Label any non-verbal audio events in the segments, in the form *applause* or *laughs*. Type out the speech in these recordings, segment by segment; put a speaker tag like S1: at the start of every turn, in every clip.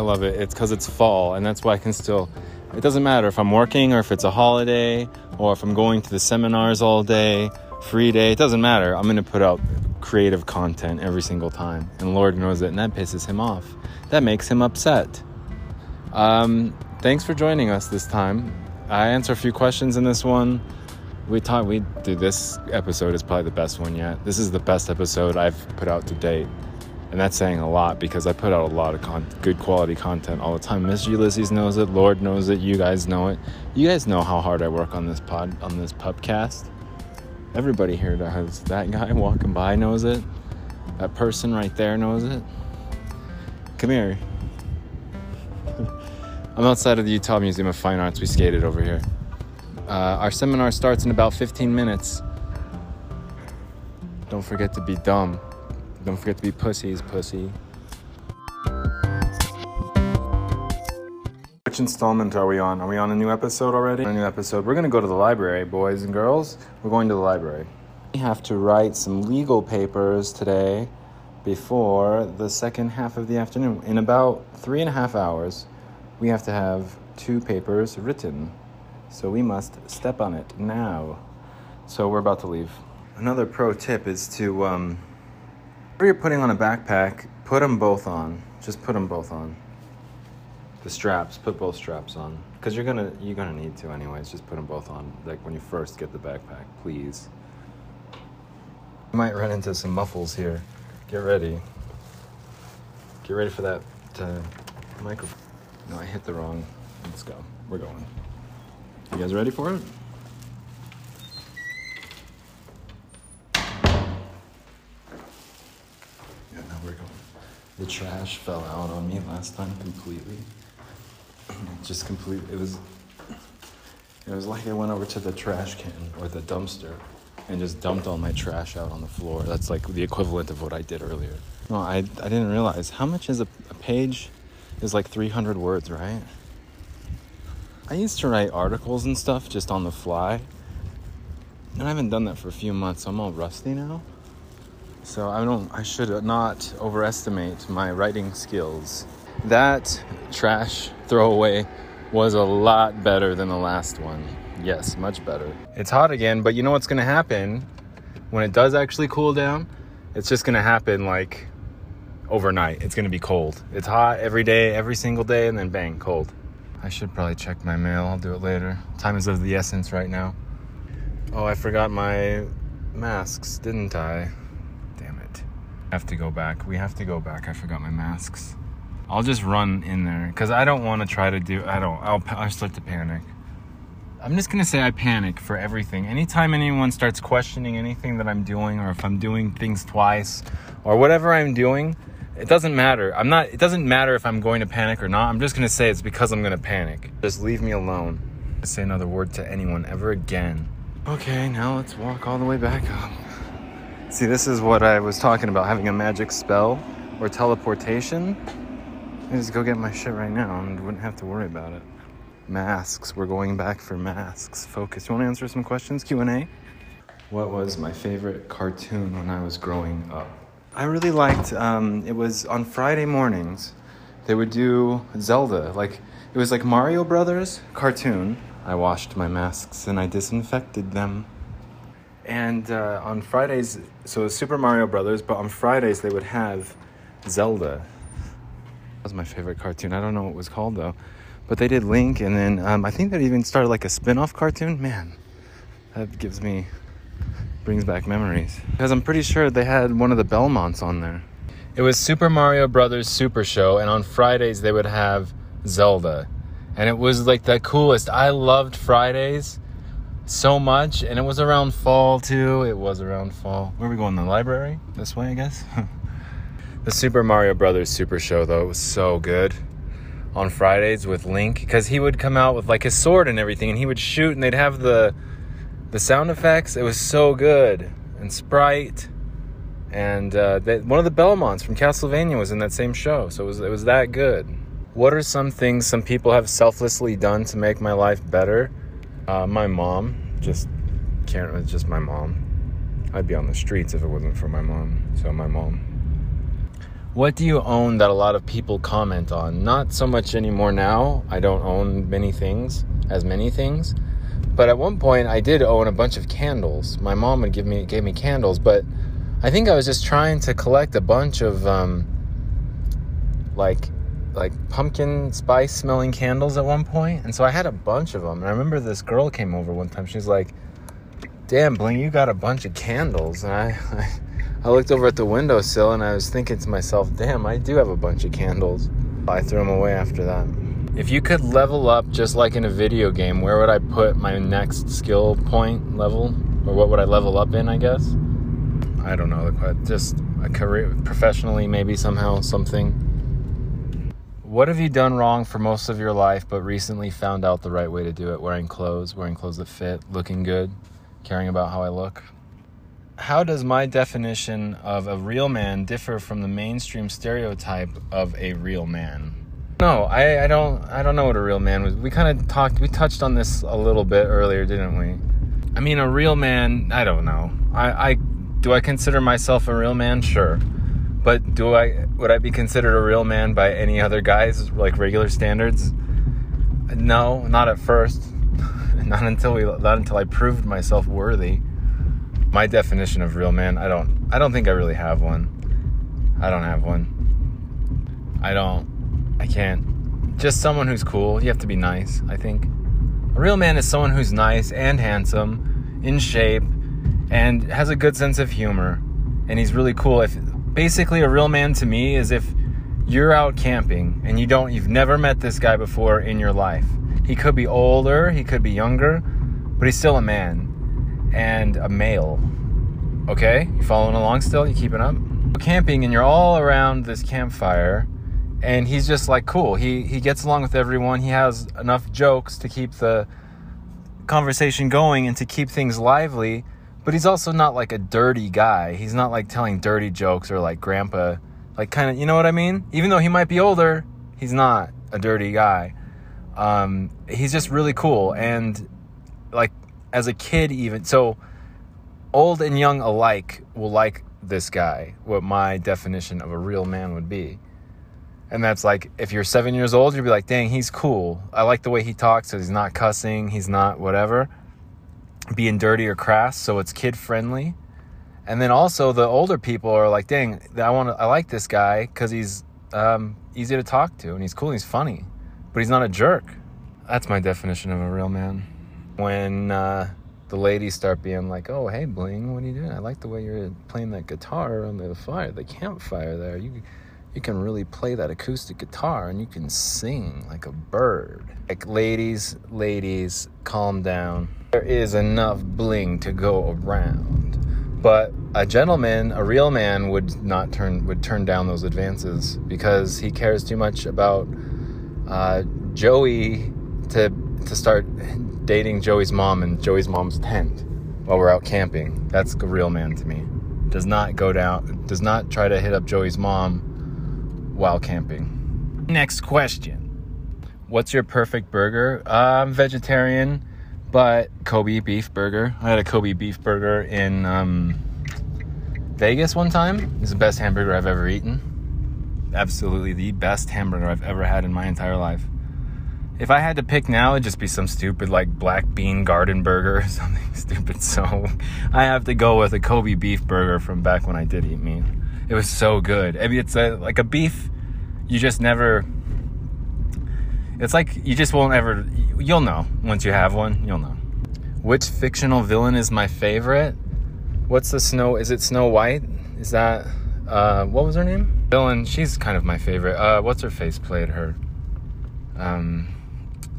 S1: love it. It's because it's fall, and that's why I can still. It doesn't matter if I'm working or if it's a holiday or if I'm going to the seminars all day, free day. It doesn't matter. I'm going to put out creative content every single time, and Lord knows it, and that pisses him off. That makes him upset. Um, thanks for joining us this time. I answer a few questions in this one. We talk. We do this episode is probably the best one yet. This is the best episode I've put out to date, and that's saying a lot because I put out a lot of con- good quality content all the time. Miss Ulysses knows it. Lord knows it. You guys know it. You guys know how hard I work on this pod on this pubcast. Everybody here does. That guy walking by knows it. That person right there knows it. Come here. *laughs* I'm outside of the Utah Museum of Fine Arts. We skated over here. Uh, our seminar starts in about 15 minutes. Don't forget to be dumb. Don't forget to be pussies, pussy. Which installment are we on? Are we on a new episode already? A new episode. We're gonna go to the library, boys and girls. We're going to the library. We have to write some legal papers today before the second half of the afternoon. In about three and a half hours, we have to have two papers written. So we must step on it now. So we're about to leave. Another pro tip is to, um, whenever you're putting on a backpack, put them both on. Just put them both on. The straps, put both straps on, because you're gonna you're gonna need to anyways. Just put them both on, like when you first get the backpack, please. You might run into some muffles here. Get ready. Get ready for that uh, microphone. No, I hit the wrong. Let's go. We're going. You guys ready for it? Yeah, now we're going. The trash fell out on me last time completely. *clears throat* Just complete. It was. It was like I went over to the trash can or the dumpster and just dumped all my trash out on the floor. That's like the equivalent of what I did earlier. No, I, I didn't realize how much is a, a page is like 300 words, right? I used to write articles and stuff just on the fly. And I haven't done that for a few months, so I'm all rusty now. So I don't I should not overestimate my writing skills. That trash throwaway was a lot better than the last one. Yes, much better. It's hot again, but you know what's going to happen when it does actually cool down? It's just going to happen like overnight. It's going to be cold. It's hot every day, every single day, and then bang, cold. I should probably check my mail. I'll do it later. Time is of the essence right now. Oh, I forgot my masks, didn't I? I have to go back. We have to go back. I forgot my masks. I'll just run in there because I don't want to try to do. I don't. I'll. I'll start to panic. I'm just gonna say I panic for everything. Anytime anyone starts questioning anything that I'm doing, or if I'm doing things twice, or whatever I'm doing, it doesn't matter. I'm not. It doesn't matter if I'm going to panic or not. I'm just gonna say it's because I'm gonna panic. Just leave me alone. Say another word to anyone ever again. Okay, now let's walk all the way back up. See, this is what I was talking about having a magic spell or teleportation. I just go get my shit right now and wouldn't have to worry about it. Masks. We're going back for masks. Focus. You want to answer some questions? Q and A. What was my favorite cartoon when I was growing up? I really liked. Um, it was on Friday mornings. They would do Zelda. Like it was like Mario Brothers cartoon. I washed my masks and I disinfected them. And uh, on Fridays, so Super Mario Brothers, but on Fridays they would have Zelda. That was my favorite cartoon. I don't know what it was called though, but they did Link, and then um, I think they even started like a spin-off cartoon. Man, that gives me brings back memories because I'm pretty sure they had one of the Belmonts on there. It was Super Mario Brothers Super Show, and on Fridays they would have Zelda, and it was like the coolest. I loved Fridays so much, and it was around fall too. It was around fall. Where are we going? The library? This way, I guess. *laughs* the Super Mario Brothers Super Show though it was so good on Fridays with Link because he would come out with like his sword and everything, and he would shoot, and they'd have the the sound effects. It was so good, and Sprite, and uh, they, one of the Belmonts from Castlevania was in that same show, so it was it was that good. What are some things some people have selflessly done to make my life better? Uh, my mom, just Karen, it's just my mom. I'd be on the streets if it wasn't for my mom. So my mom. What do you own that a lot of people comment on? Not so much anymore now. I don't own many things, as many things. But at one point, I did own a bunch of candles. My mom would give me gave me candles, but I think I was just trying to collect a bunch of um, like like pumpkin spice smelling candles at one point, and so I had a bunch of them. And I remember this girl came over one time. She was like, "Damn, Bling, you got a bunch of candles." And I, I, *laughs* I looked over at the windowsill and I was thinking to myself, "Damn, I do have a bunch of candles." I threw them away after that. If you could level up just like in a video game, where would I put my next skill point level, or what would I level up in? I guess. I don't know. Just a career, professionally, maybe somehow something. What have you done wrong for most of your life, but recently found out the right way to do it? Wearing clothes, wearing clothes that fit, looking good, caring about how I look. How does my definition of a real man differ from the mainstream stereotype of a real man? No, I, I don't I don't know what a real man was. We kind of talked we touched on this a little bit earlier, didn't we? I mean, a real man, I don't know. I, I do I consider myself a real man? Sure. But do I would I be considered a real man by any other guys like regular standards? No, not at first. *laughs* not until we not until I proved myself worthy. My definition of real man, I don't I don't think I really have one. I don't have one. I don't I can't just someone who's cool. You have to be nice, I think. A real man is someone who's nice and handsome, in shape, and has a good sense of humor. And he's really cool if basically a real man to me is if you're out camping and you don't you've never met this guy before in your life. He could be older, he could be younger, but he's still a man and a male. Okay? You following along still? You keeping up? Camping and you're all around this campfire and he's just like cool. He he gets along with everyone. He has enough jokes to keep the conversation going and to keep things lively but he's also not like a dirty guy. He's not like telling dirty jokes or like grandpa, like kind of, you know what I mean? Even though he might be older, he's not a dirty guy. Um, he's just really cool. And like as a kid, even so, old and young alike will like this guy, what my definition of a real man would be. And that's like, if you're seven years old, you'd be like, dang, he's cool. I like the way he talks. So he's not cussing. He's not whatever being dirty or crass, so it's kid friendly. And then also the older people are like, dang, I want I like this guy because he's um, easy to talk to and he's cool and he's funny, but he's not a jerk. That's my definition of a real man. When uh, the ladies start being like, oh, hey, Bling, what are you doing? I like the way you're playing that guitar around the fire, the campfire there. You, you can really play that acoustic guitar and you can sing like a bird. Like, ladies, ladies, calm down there is enough bling to go around. But a gentleman, a real man, would not turn would turn down those advances because he cares too much about uh, Joey to to start dating Joey's mom and Joey's mom's tent while we're out camping. That's a real man to me. Does not go down. Does not try to hit up Joey's mom while camping. Next question. What's your perfect burger? Uh, I'm vegetarian. But Kobe beef burger. I had a Kobe beef burger in um, Vegas one time. It's the best hamburger I've ever eaten. Absolutely the best hamburger I've ever had in my entire life. If I had to pick now, it'd just be some stupid like black bean garden burger or *laughs* something stupid. So I have to go with a Kobe beef burger from back when I did eat meat. It was so good. I mean, it's a, like a beef you just never it's like you just won't ever. You'll know once you have one. You'll know. Which fictional villain is my favorite? What's the Snow? Is it Snow White? Is that uh, what was her name? Villain. She's kind of my favorite. Uh, what's her face played her? Um,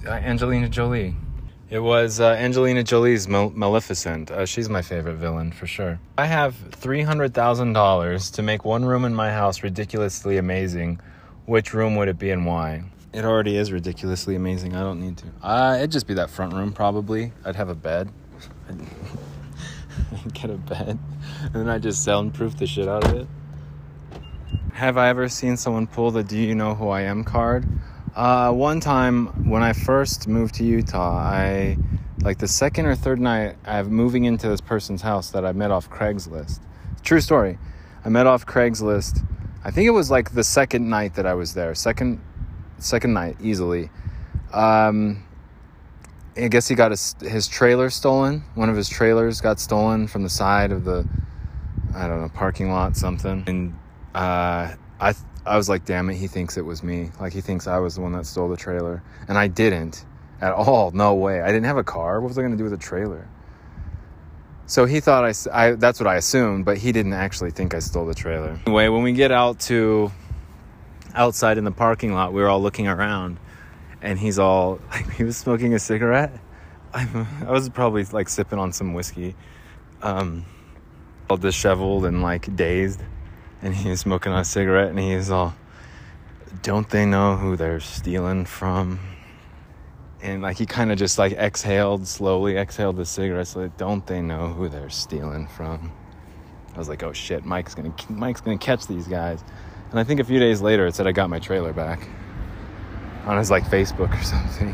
S1: uh, Angelina Jolie. It was uh, Angelina Jolie's Maleficent. Uh, she's my favorite villain for sure. I have three hundred thousand dollars to make one room in my house ridiculously amazing. Which room would it be and why? It already is ridiculously amazing. I don't need to. Uh, it'd just be that front room, probably. I'd have a bed. I'd *laughs* get a bed. And then I'd just soundproof the shit out of it. Have I ever seen someone pull the Do You Know Who I Am card? Uh, one time when I first moved to Utah, I, like the second or third night of moving into this person's house that I met off Craigslist. True story. I met off Craigslist
S2: I think it was like the second night that I was there. Second second night easily. Um, I guess he got his his trailer stolen. One of his trailers got stolen from the side of the I don't know parking lot something. And uh, I I was like, damn it, he thinks it was me. Like he thinks I was the one that stole the trailer, and I didn't at all. No way. I didn't have a car. What was I to do with a trailer? So he thought I, I, that's what I assumed, but he didn't actually think I stole the trailer. Anyway, when we get out to outside in the parking lot, we were all looking around, and he's all like *laughs* he was smoking a cigarette. I, I was probably like sipping on some whiskey, um, all disheveled and like dazed, and he was smoking a cigarette, and he's all, "Don't they know who they're stealing from?" and like he kind of just like exhaled slowly exhaled the cigarette like don't they know who they're stealing from i was like oh shit mike's gonna mike's gonna catch these guys and i think a few days later it said i got my trailer back on his like facebook or *laughs* something.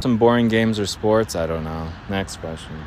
S2: Some boring games or sports? I don't know. Next question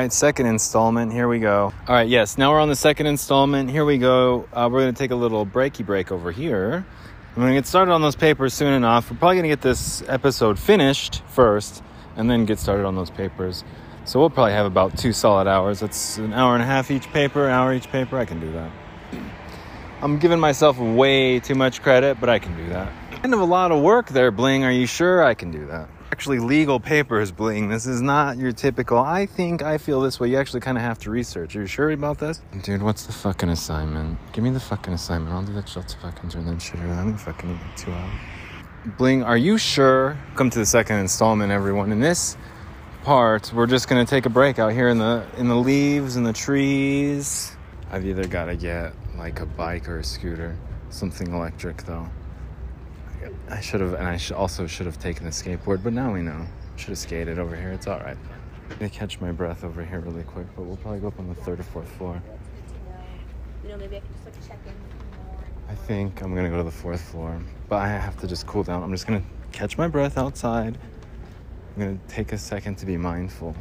S2: right, second installment. Here we go. All right, yes, now we're on the second installment. Here we go. Uh, we're going to take a little breaky break over here. I'm going to get started on those papers soon enough. We're probably going to get this episode finished first and then get started on those papers. So we'll probably have about two solid hours. That's an hour and a half each paper, hour each paper. I can do that.
S1: I'm giving myself way too much credit, but I can do that. Kind of a lot of work there, Bling. Are you sure I can do that? Actually, legal papers, Bling. This is not your typical. I think I feel this way. You actually kind of have to research. Are you sure about this? Dude, what's the fucking assignment? Give me the fucking assignment. I'll do that shit to fucking turn that shit around. I'm fucking two hours. Bling, are you sure? Come to the second installment, everyone. In this part, we're just gonna take a break out here in the in the leaves and the trees. I've either gotta get like a bike or a scooter, something electric though. I should have, and I should also should have taken the skateboard, but now we know. Should have skated over here. It's all right. I'm gonna catch my breath over here really quick, but we'll probably go up on the third or fourth floor.
S2: You know, maybe I can just like check in.
S1: I think I'm gonna go to the fourth floor, but I have to just cool down. I'm just gonna catch my breath outside. I'm gonna take a second to be mindful.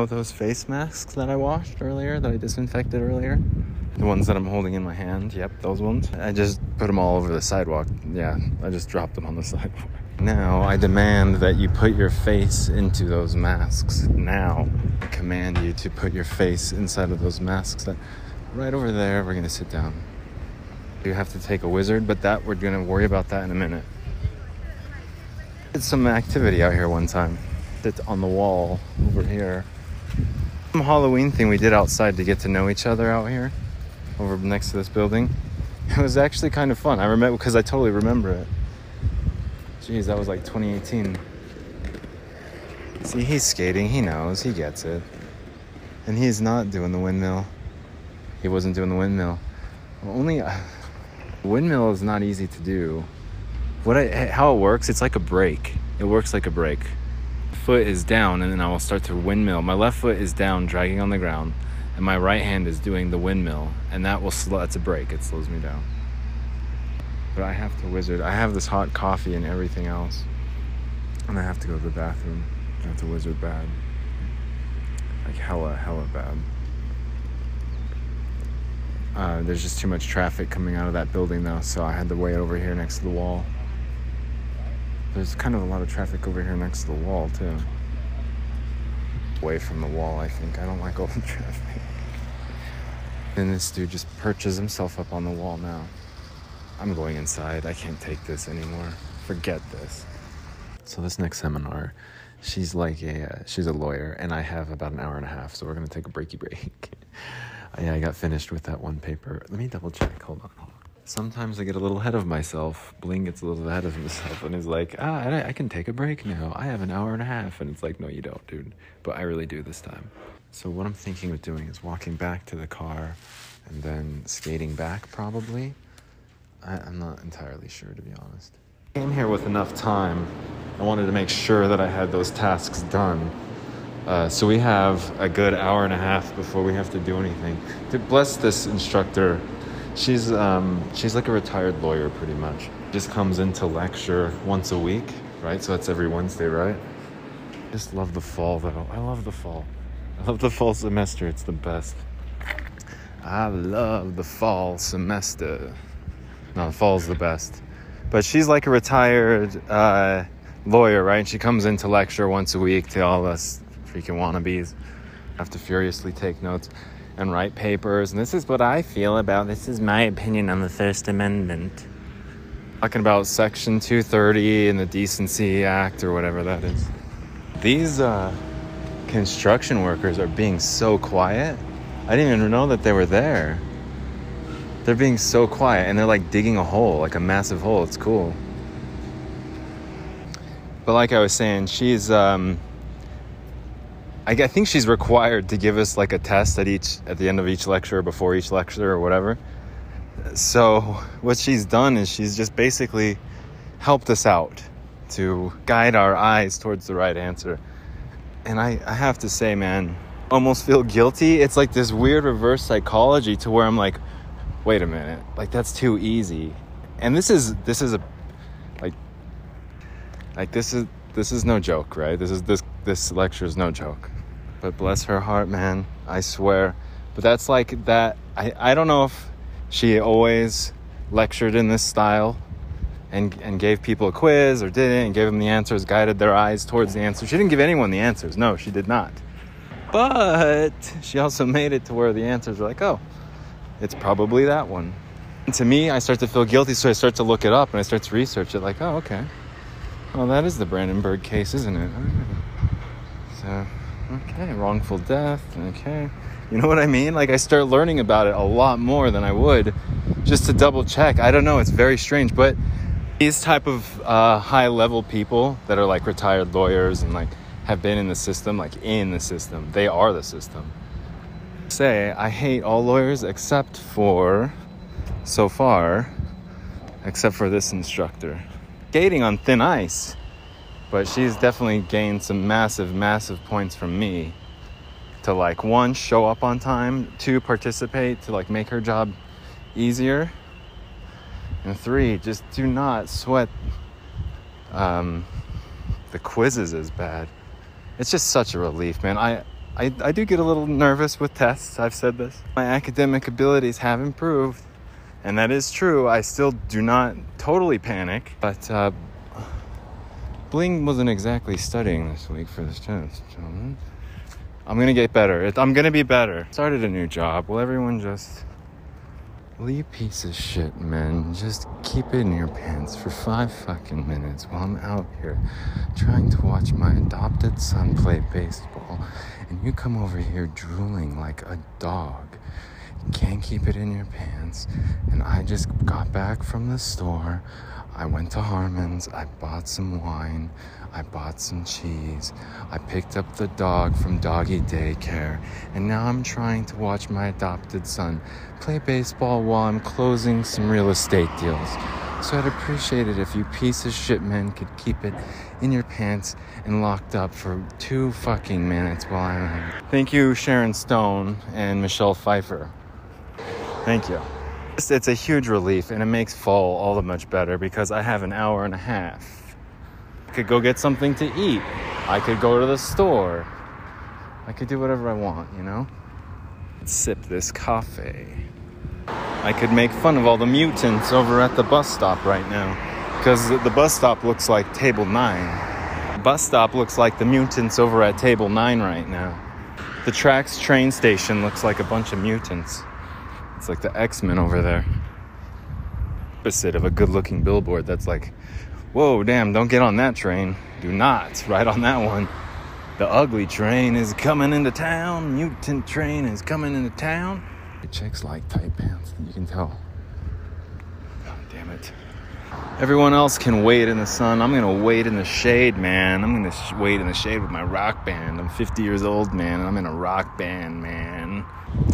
S1: Oh, those face masks that I washed earlier, that I disinfected earlier? The ones that I'm holding in my hand, yep, those ones. I just put them all over the sidewalk. Yeah, I just dropped them on the *laughs* sidewalk. Now I demand that you put your face into those masks. Now I command you to put your face inside of those masks. That right over there, we're gonna sit down. You have to take a wizard, but that we're gonna worry about that in a minute. Did some activity out here one time. It's on the wall over here. Some Halloween thing we did outside to get to know each other out here, over next to this building. *laughs* It was actually kind of fun. I remember because I totally remember it. Jeez, that was like 2018. See, he's skating. He knows. He gets it. And he's not doing the windmill. He wasn't doing the windmill. Only uh, *sighs* windmill is not easy to do. What I, how it works? It's like a brake. It works like a brake. Foot is down, and then I will start to windmill. My left foot is down, dragging on the ground, and my right hand is doing the windmill, and that will slow. That's a break. It slows me down. But I have to wizard. I have this hot coffee and everything else, and I have to go to the bathroom. I have to wizard bad, like hella, hella bad. Uh, there's just too much traffic coming out of that building though, so I had to wait over here next to the wall. There's kind of a lot of traffic over here next to the wall too. Away from the wall, I think. I don't like *laughs* all the traffic. And this dude just perches himself up on the wall now. I'm going inside. I can't take this anymore. Forget this. So this next seminar, she's like a uh, she's a lawyer, and I have about an hour and a half, so we're gonna take a breaky break. *laughs* yeah, I got finished with that one paper. Let me double check. Hold on. Hold on. Sometimes I get a little ahead of myself. Bling gets a little ahead of himself and is like, ah, I, I can take a break now. I have an hour and a half. And it's like, no, you don't, dude. But I really do this time. So, what I'm thinking of doing is walking back to the car and then skating back, probably. I, I'm not entirely sure, to be honest. I came here with enough time. I wanted to make sure that I had those tasks done. Uh, so we have a good hour and a half before we have to do anything. To bless this instructor, she's um, she's like a retired lawyer pretty much. Just comes in to lecture once a week, right? So that's every Wednesday, right? Just love the fall though. I love the fall. I love the fall semester. It's the best. I love the fall semester. No, the fall's the best. But she's like a retired uh, lawyer, right? And she comes in to lecture once a week to all us freaking wannabes. Have to furiously take notes and write papers. And this is what I feel about this is my opinion on the First Amendment. Talking about Section 230 and the Decency Act or whatever that is. These uh, construction workers are being so quiet. I didn't even know that they were there. They're being so quiet and they're like digging a hole, like a massive hole. It's cool. But like I was saying, she's um I, I think she's required to give us like a test at each at the end of each lecture or before each lecture or whatever. So what she's done is she's just basically helped us out to guide our eyes towards the right answer. And I, I have to say, man, almost feel guilty. It's like this weird reverse psychology to where I'm like, wait a minute, like that's too easy. And this is this is a like like this is this is no joke, right? This is this this lecture is no joke. But bless her heart, man, I swear. But that's like that I, I don't know if she always lectured in this style and and gave people a quiz or didn't and gave them the answers, guided their eyes towards the answers. She didn't give anyone the answers. No, she did not. But she also made it to where the answers are like, oh, it's probably that one. And to me, I start to feel guilty, so I start to look it up and I start to research it. Like, oh, okay. Well, that is the Brandenburg case, isn't it? So, okay, wrongful death. Okay, you know what I mean? Like, I start learning about it a lot more than I would just to double check. I don't know. It's very strange, but these type of uh, high level people that are like retired lawyers and like have been in the system, like in the system, they are the system. Say, I hate all lawyers except for, so far, except for this instructor. Skating on thin ice, but she's definitely gained some massive, massive points from me to like one, show up on time, two, participate to like make her job easier, and three, just do not sweat um, the quizzes as bad. It's just such a relief, man. I, I, I do get a little nervous with tests. I've said this. My academic abilities have improved, and that is true. I still do not totally panic, but uh, Bling wasn't exactly studying this week for this test. gentlemen. I'm gonna get better. I'm gonna be better. Started a new job. Will everyone just. You piece of shit, man? Just keep it in your pants for five fucking minutes while I'm out here trying to watch my adopted son play baseball, and you come over here drooling like a dog. You can't keep it in your pants. And I just got back from the store. I went to Harmon's. I bought some wine. I bought some cheese. I picked up the dog from doggy daycare. And now I'm trying to watch my adopted son play baseball while I'm closing some real estate deals. So I'd appreciate it if you piece of shit men could keep it in your pants and locked up for two fucking minutes while I'm. Thank you, Sharon Stone and Michelle Pfeiffer. Thank you. It's- It's a huge relief and it makes fall all the much better because I have an hour and a half. I could go get something to eat. I could go to the store. I could do whatever I want, you know? Sip this coffee. I could make fun of all the mutants over at the bus stop right now because the bus stop looks like table 9. Bus stop looks like the mutants over at table 9 right now. The tracks train station looks like a bunch of mutants. It's like the X Men over there. Opposite of a good looking billboard that's like, whoa, damn, don't get on that train. Do not ride on that one. The ugly train is coming into town. Mutant train is coming into town. The chicks like tight pants, you can tell. God damn it. Everyone else can wait in the sun. I'm gonna wait in the shade, man. I'm gonna sh- wait in the shade with my rock band. I'm 50 years old, man, and I'm in a rock band, man.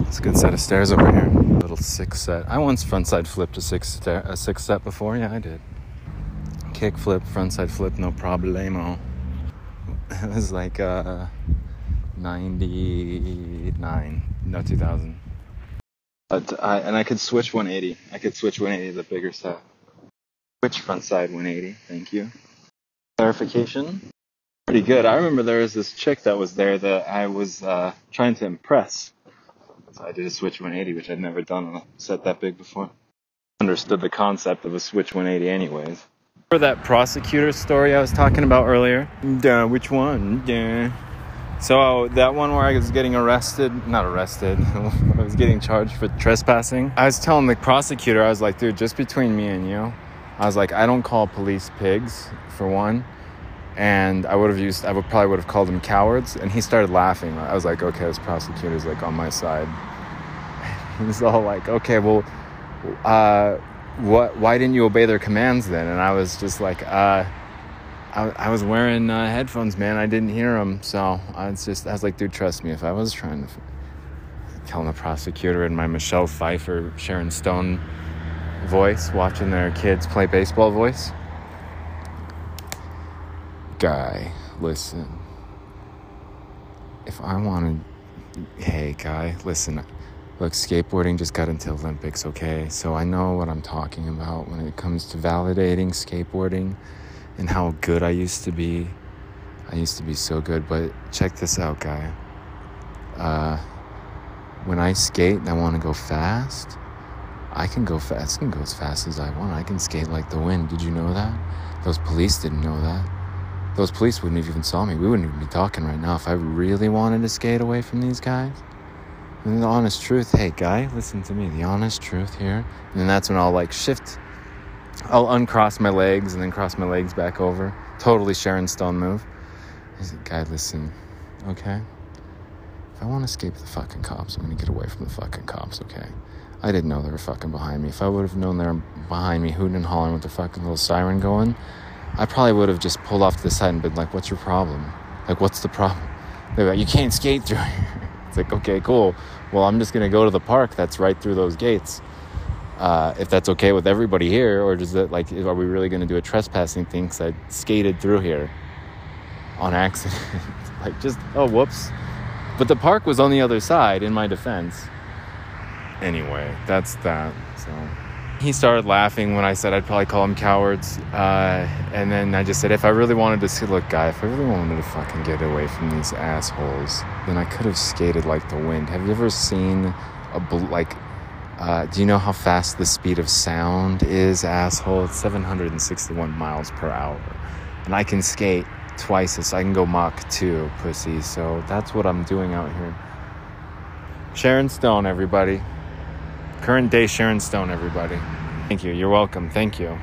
S1: It's a good set of stairs over here. Little six set. I once frontside flipped a six stair, a six set before. Yeah, I did. Kick flip, frontside flip, no problemo. *laughs* It was like uh, 99, no 2000. But I, and I could switch 180. I could switch 180 to the bigger set. Switch front side 180. Thank you. Clarification. Pretty good. I remember there was this chick that was there that I was uh, trying to impress. So I did a switch 180, which I'd never done on a set that big before. Understood the concept of a switch 180, anyways. Remember that prosecutor story I was talking about earlier? Duh, which one? Duh. So that one where I was getting arrested, not arrested, *laughs* I was getting charged for trespassing. I was telling the prosecutor, I was like, dude, just between me and you, I was like, I don't call police pigs for one, and I would have used, I would probably would have called them cowards. And he started laughing. I was like, okay, this prosecutor's like on my side. *laughs* he's all like, okay, well, uh, what? Why didn't you obey their commands then? And I was just like, uh. I, I was wearing uh, headphones, man. I didn't hear them, so I was just, I was like, dude, trust me. If I was trying to f- tell the prosecutor in my Michelle Pfeiffer, Sharon Stone voice, watching their kids play baseball voice, guy, listen. If I wanted, hey, guy, listen. Look, skateboarding just got into Olympics, okay? So I know what I'm talking about when it comes to validating skateboarding and how good I used to be. I used to be so good, but check this out, guy. Uh, when I skate and I want to go fast, I can go fast. I can go as fast as I want. I can skate like the wind. Did you know that? Those police didn't know that. Those police wouldn't have even saw me. We wouldn't even be talking right now if I really wanted to skate away from these guys. And the honest truth, hey guy, listen to me. The honest truth here. And then that's when I'll like shift. I'll uncross my legs and then cross my legs back over. Totally Sharon Stone move. Said, guy, listen, okay? If I want to escape the fucking cops, I'm gonna get away from the fucking cops, okay? I didn't know they were fucking behind me. If I would have known they were behind me, hooting and hollering with the fucking little siren going, I probably would have just pulled off to the side and been like, what's your problem? Like, what's the problem? *laughs* They're like, you can't skate through here. *laughs* It's like, okay, cool. Well, I'm just gonna go to the park that's right through those gates. Uh, if that's okay with everybody here, or does it like, are we really gonna do a trespassing thing? Because I skated through here on accident. *laughs* like, just, oh, whoops. But the park was on the other side, in my defense. Anyway, that's that. So he started laughing when I said I'd probably call them cowards. Uh, and then I just said, if I really wanted to see, look, guy, if I really wanted to fucking get away from these assholes, then I could have skated like the wind. Have you ever seen a, like, uh, do you know how fast the speed of sound is, asshole? It's 761 miles per hour. And I can skate twice as I can go Mach 2, pussy. So that's what I'm doing out here. Sharon Stone, everybody. Current day Sharon Stone, everybody. Thank you. You're welcome. Thank you.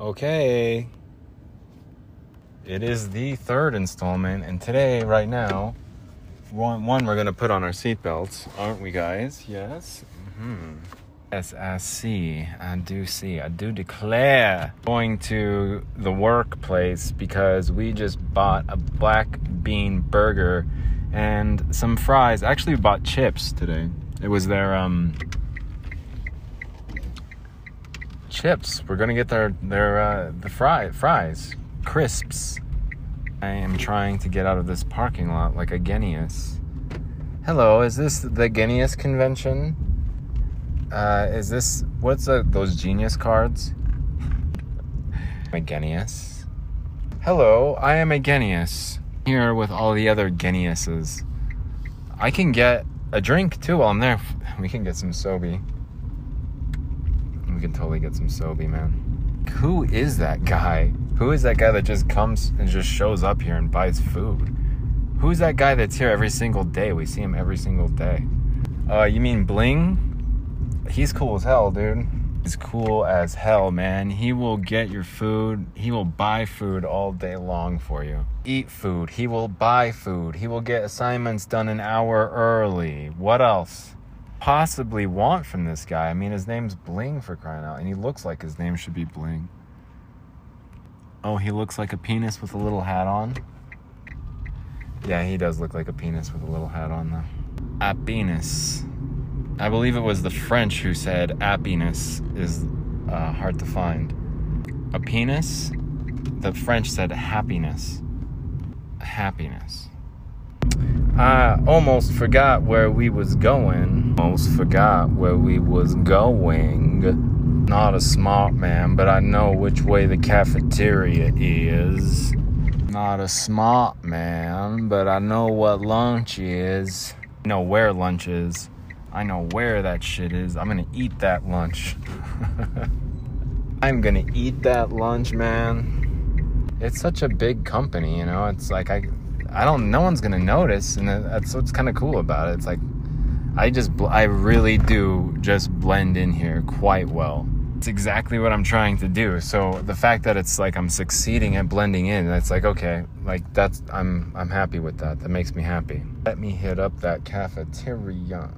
S1: Okay. It is the third installment, and today, right now, one, one we're gonna put on our seatbelts, aren't we, guys? Yes. Mm-hmm. Yes, I see. I do see. I do declare going to the workplace because we just bought a black bean burger and some fries. Actually, we bought chips today. It was their um chips. We're gonna get their their uh, the fry fries crisps. I am trying to get out of this parking lot like a Genius. Hello, is this the Genius convention? Uh, is this what's those genius cards? *laughs* a Genius. Hello, I am a Genius. Here with all the other Geniuses. I can get a drink too while I'm there. *laughs* We can get some Sobe. Can totally get some Sobe, man. Who is that guy? Who is that guy that just comes and just shows up here and buys food? Who's that guy that's here every single day? We see him every single day. Uh, you mean Bling? He's cool as hell, dude. He's cool as hell, man. He will get your food. He will buy food all day long for you. Eat food. He will buy food. He will get assignments done an hour early. What else? Possibly want from this guy. I mean, his name's Bling for crying out, and he looks like his name should be Bling. Oh, he looks like a penis with a little hat on. Yeah, he does look like a penis with a little hat on, though. Penis. I believe it was the French who said happiness is uh, hard to find. A penis, the French said happiness. Happiness. I almost forgot where we was going. Almost forgot where we was going. Not a smart man, but I know which way the cafeteria is. Not a smart man, but I know what lunch is. I know where lunch is. I know where that shit is. I'm gonna eat that lunch. *laughs* I'm gonna eat that lunch, man. It's such a big company, you know. It's like I, I don't. No one's gonna notice, and that's what's kind of cool about it. It's like I just, I really do just blend in here quite well. It's exactly what I'm trying to do. So the fact that it's like I'm succeeding at blending in, it's like okay, like that's I'm I'm happy with that. That makes me happy. Let me hit up that cafeteria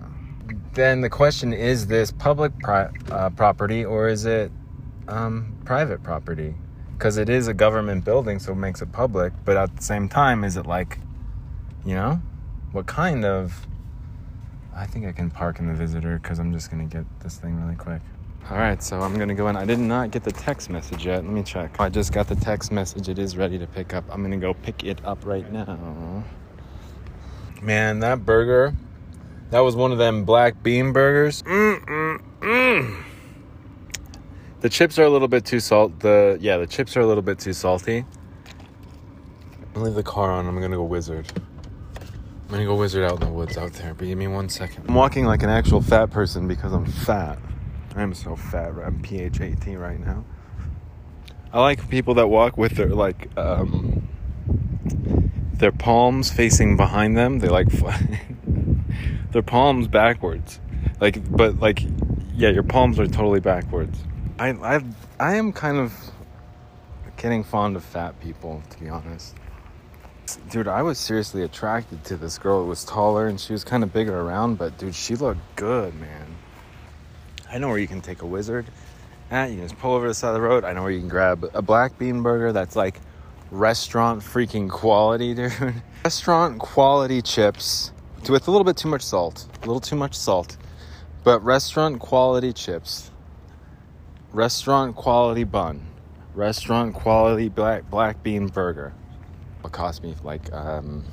S1: then the question is this public pri- uh, property or is it um, private property? Because it is a government building, so it makes it public. But at the same time, is it like, you know, what kind of. I think I can park in the visitor because I'm just to get this thing really quick. All right, so I'm to go in. I did not get the text message yet. Let me check. I just got the text message. It is ready to pick up. I'm to go pick it up right now. Man, that burger that was one of them black bean burgers. Mm-mm-mm. The chips are a little bit too salt. The yeah, the chips are a little bit too salty. I'll leave the car on. I'm gonna go wizard. I'm gonna go wizard out in the woods out there. But give me one second. I'm walking like an actual fat person because I'm fat. I am so fat. I'm pH 18 right now. I like people that walk with their like um, their palms facing behind them. They like *laughs* their palms backwards. Like, but like, yeah, your palms are totally backwards. I, I, I am kind of getting fond of fat people, to be honest. Dude, I was seriously attracted to this girl. It was taller and she was kind of bigger around, but dude, she looked good, man. I know where you can take a wizard at. You can just pull over the side of the road. I know where you can grab a black bean burger that's like restaurant freaking quality, *laughs* dude. restaurant quality chips with a little bit too much salt. A little too much salt. But restaurant quality chips. Restaurant quality bun. Restaurant quality black black bean burger. It cost me like um,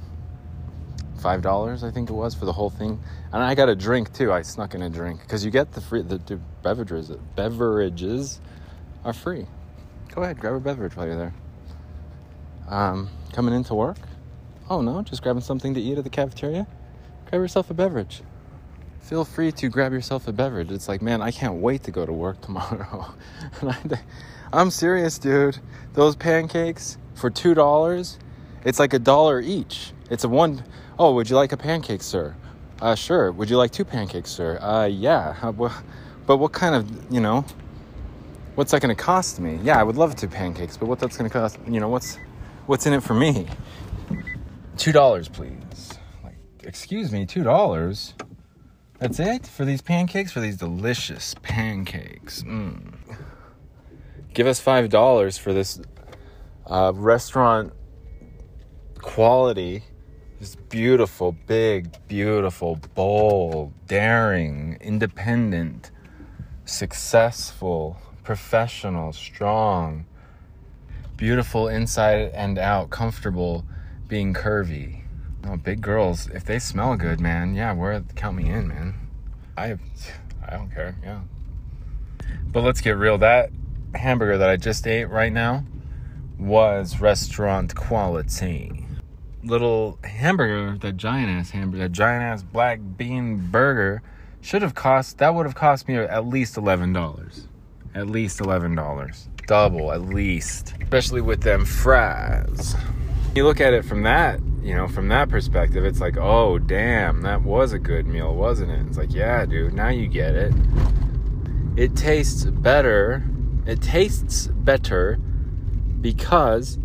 S1: five dollars, I think it was, for the whole thing. And I got a drink too. I snuck in a drink because you get the free the, the beverages. Beverages are free. Go ahead, grab a beverage while you're there. Um, coming into work? Oh no, just grabbing something to eat at the cafeteria grab yourself a beverage. Feel free to grab yourself a beverage. It's like, man, I can't wait to go to work *laughs* tomorrow. *laughs* I'm serious, dude. Those pancakes for two dollars, it's like a dollar each. It's a one. Oh, would you like a pancake, sir? Uh, sure. Would you like two pancakes, sir? Uh, yeah. but what kind of, you know, what's that going to cost me? Yeah, I would love two pancakes, but what that's going to cost, you know, what's what's in it for me? Two dollars, please. Like, excuse me, two dollars. That's it for these pancakes, for these delicious pancakes. Mm. Give us five dollars for this uh, restaurant quality. This beautiful, big, beautiful, bold, daring, independent, successful, professional, strong, beautiful inside and out, comfortable, being curvy. No, big girls, if they smell good, man, yeah, we're count me in, man. I I don't care, yeah. But let's get real. That hamburger that I just ate right now was restaurant quality. Little hamburger, that giant ass hamburger, that giant ass black bean burger should have cost that would have cost me at least eleven dollars. At least eleven dollars. Double at least. Especially with them fries. You look at it from that, you know, from that perspective, it's like, oh damn, that was a good meal, wasn't it? It's like, yeah, dude, now you get it. It tastes better. It tastes better because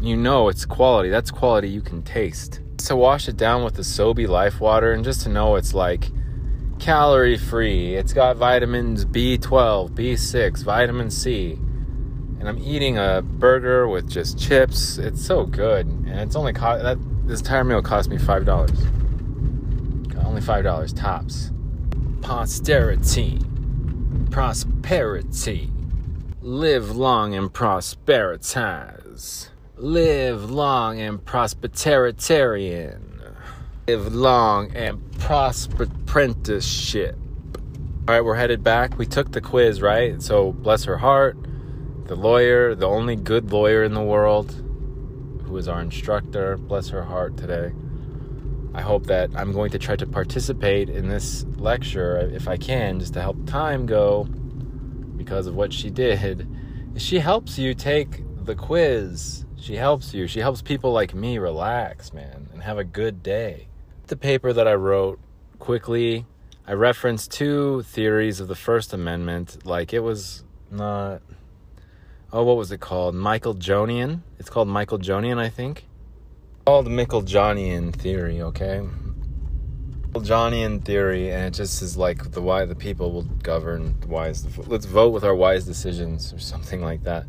S1: you know it's quality. That's quality you can taste. To wash it down with the Sobe Life Water and just to know it's like calorie free. It's got vitamins B12, B6, vitamin C. And I'm eating a burger with just chips. It's so good. And it's only cost that this entire meal cost me five dollars. Only five dollars tops. Posterity. Prosperity. Live long and prosperitize. Live long and prosperitarian. Live long and prosper apprenticeship. All right, we're headed back. We took the quiz, right? So, bless her heart, the lawyer, the only good lawyer in the world, who is our instructor, bless her heart today. I hope that I'm going to try to participate in this lecture if I can, just to help time go because of what she did. *laughs* She helps you take the quiz. She helps you. She helps people like me relax, man, and have a good day. The paper that I wrote quickly, I referenced two theories of the First Amendment. Like it was not. Oh, what was it called? Meiklejohnian. It's called Meiklejohnian, I think called Meiklejohnian theory, okay? Johnian theory, and it just is like the why the people will govern wise. Let's vote with our wise decisions, or something like that.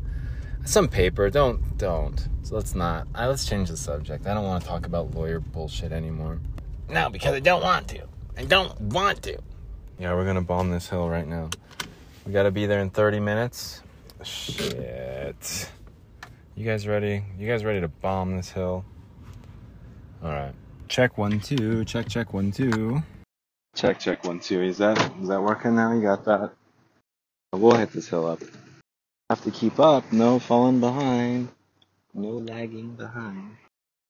S1: Some paper. Don't don't. So let's not. I, let's change the subject. I don't want to talk about lawyer bullshit anymore. No, because I don't want to. I don't want to. Yeah, we're gonna bomb this hill right now. We gotta be there in 30 minutes. Shit. You guys ready? You guys ready to bomb this hill? All right. Check one two. Check check one two. Check check one two. Is that is that working now? You got that? We'll hit this hill up. Have to keep up. No falling behind. No lagging behind.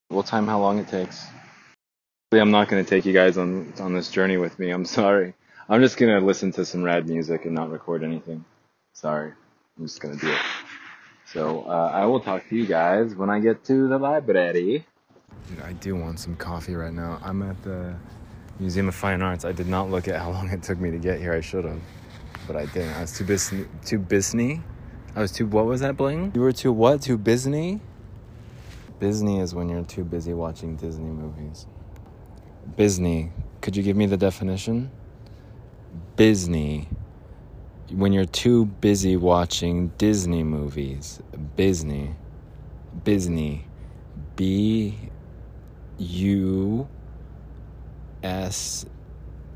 S1: We'll time how long it takes. I'm not gonna take you guys on on this journey with me. I'm sorry. I'm just gonna listen to some rad music and not record anything. Sorry. I'm just gonna do it. So uh, I will talk to you guys when I get to the library. Dude, I do want some coffee right now. I'm at the Museum of Fine Arts. I did not look at how long it took me to get here. I should have, but I didn't. I was too busy. Too busy. I was too. What was that, Bling? You were too what? Too busy. Busy is when you're too busy watching Disney movies. Busy. Could you give me the definition? Busy. When you're too busy watching Disney movies. Disney, Disney, B U S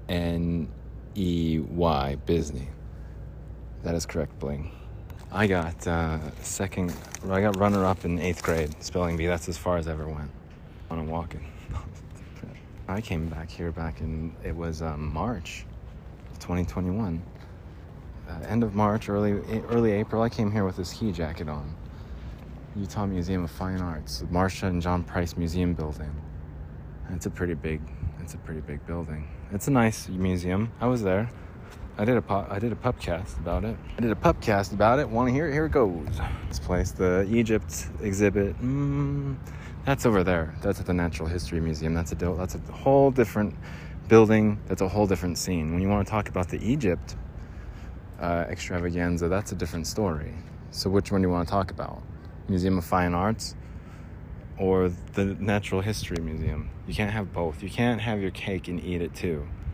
S1: N E Y, Disney. That is correct, Bling. I got uh, second, I got runner up in eighth grade, spelling bee. That's as far as I ever went on a walking. *laughs* I came back here back in, it was um, March 2021. Uh, end of March, early early April, I came here with a ski jacket on. Utah Museum of Fine Arts, Marcia and John Price Museum building. It's a pretty big. It's a pretty big building. It's a nice museum. I was there. I did a pop, I did a pubcast about it. I did a pubcast about it. Want to hear it? Here it goes. This place, the Egypt exhibit. Mm, that's over there. That's at the Natural History Museum. That's a that's a whole different building. That's a whole different scene. When you want to talk about the Egypt, uh, extravaganza, that's a different story. So, which one do you want to talk about? Museum of Fine Arts or the Natural History Museum? You can't have both. You can't have your cake and eat it too.